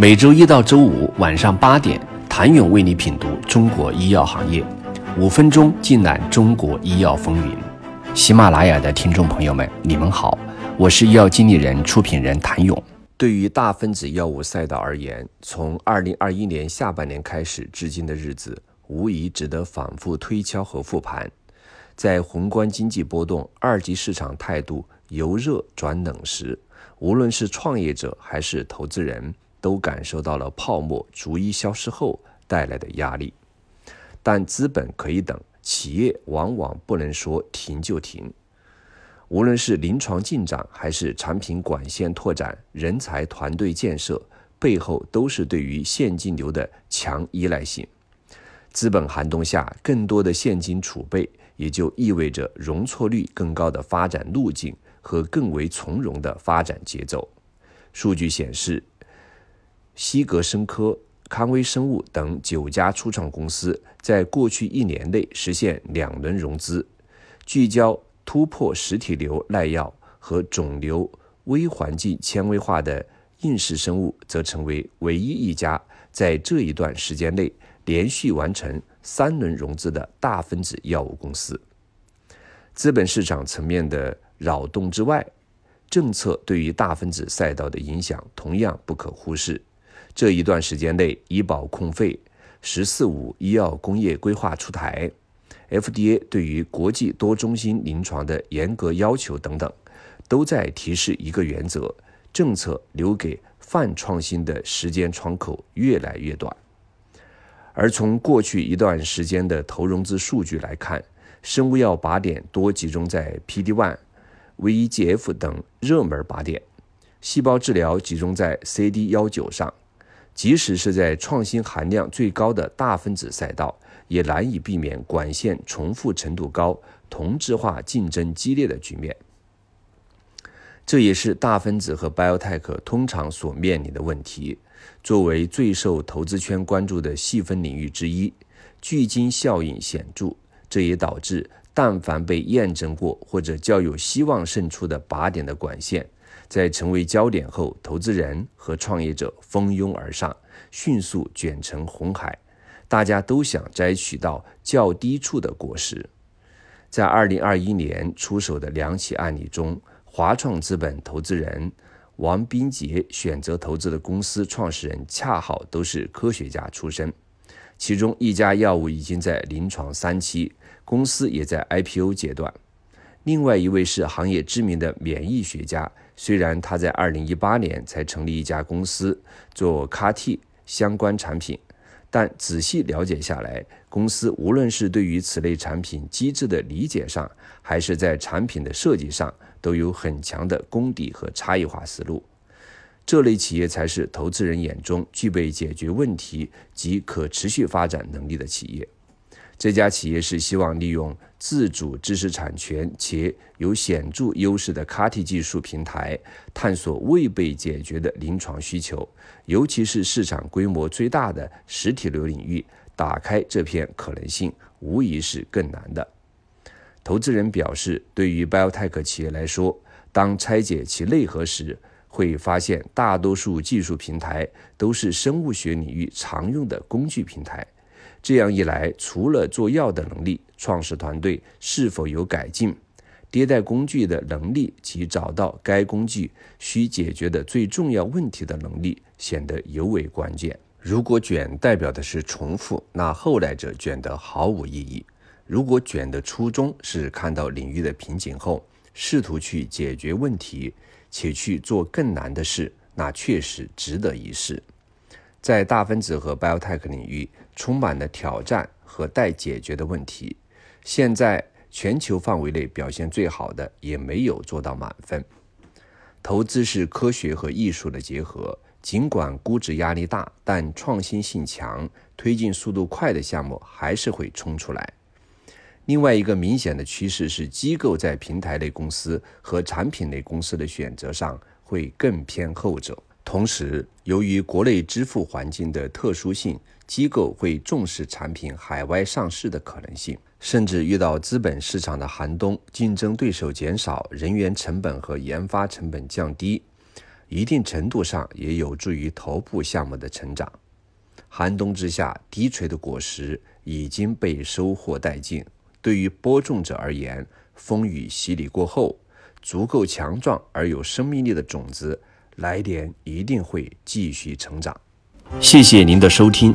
每周一到周五晚上八点，谭勇为你品读中国医药行业，五分钟尽览中国医药风云。喜马拉雅的听众朋友们，你们好，我是医药经理人、出品人谭勇。对于大分子药物赛道而言，从二零二一年下半年开始至今的日子，无疑值得反复推敲和复盘。在宏观经济波动、二级市场态度由热转冷时，无论是创业者还是投资人，都感受到了泡沫逐一消失后带来的压力。但资本可以等，企业往往不能说停就停。无论是临床进展，还是产品管线拓展、人才团队建设，背后都是对于现金流的强依赖性。资本寒冬下，更多的现金储备。也就意味着容错率更高的发展路径和更为从容的发展节奏。数据显示，西格生科、康威生物等九家初创公司在过去一年内实现两轮融资。聚焦突破实体瘤耐药和肿瘤微环境纤维化的应氏生物，则成为唯一一家在这一段时间内连续完成。三轮融资的大分子药物公司，资本市场层面的扰动之外，政策对于大分子赛道的影响同样不可忽视。这一段时间内，医保控费、“十四五”医药工业规划出台，FDA 对于国际多中心临床的严格要求等等，都在提示一个原则：政策留给泛创新的时间窗口越来越短。而从过去一段时间的投融资数据来看，生物药靶点多集中在 PD-1、VEGF 等热门靶点，细胞治疗集中在 CD19 上。即使是在创新含量最高的大分子赛道，也难以避免管线重复程度高、同质化竞争激烈的局面。这也是大分子和 biotech 通常所面临的问题。作为最受投资圈关注的细分领域之一，聚金效应显著。这也导致，但凡被验证过或者较有希望胜出的靶点的管线，在成为焦点后，投资人和创业者蜂拥而上，迅速卷成红海。大家都想摘取到较低处的果实。在二零二一年出手的两起案例中，华创资本投资人。王斌杰选择投资的公司创始人恰好都是科学家出身，其中一家药物已经在临床三期，公司也在 IPO 阶段。另外一位是行业知名的免疫学家，虽然他在2018年才成立一家公司做 CAR-T 相关产品，但仔细了解下来，公司无论是对于此类产品机制的理解上，还是在产品的设计上。都有很强的功底和差异化思路，这类企业才是投资人眼中具备解决问题及可持续发展能力的企业。这家企业是希望利用自主知识产权且有显著优势的 CAR-T 技术平台，探索未被解决的临床需求，尤其是市场规模最大的实体瘤领域，打开这片可能性，无疑是更难的。投资人表示，对于 biotech 企业来说，当拆解其内核时，会发现大多数技术平台都是生物学领域常用的工具平台。这样一来，除了做药的能力，创始团队是否有改进、迭代工具的能力及找到该工具需解决的最重要问题的能力，显得尤为关键。如果卷代表的是重复，那后来者卷得毫无意义。如果卷的初衷是看到领域的瓶颈后，试图去解决问题，且去做更难的事，那确实值得一试。在大分子和 biotech 领域，充满了挑战和待解决的问题。现在全球范围内表现最好的也没有做到满分。投资是科学和艺术的结合，尽管估值压力大，但创新性强、推进速度快的项目还是会冲出来。另外一个明显的趋势是，机构在平台类公司和产品类公司的选择上会更偏后者。同时，由于国内支付环境的特殊性，机构会重视产品海外上市的可能性。甚至遇到资本市场的寒冬，竞争对手减少，人员成本和研发成本降低，一定程度上也有助于头部项目的成长。寒冬之下，低垂的果实已经被收获殆尽。对于播种者而言，风雨洗礼过后，足够强壮而有生命力的种子，来年一定会继续成长。谢谢您的收听。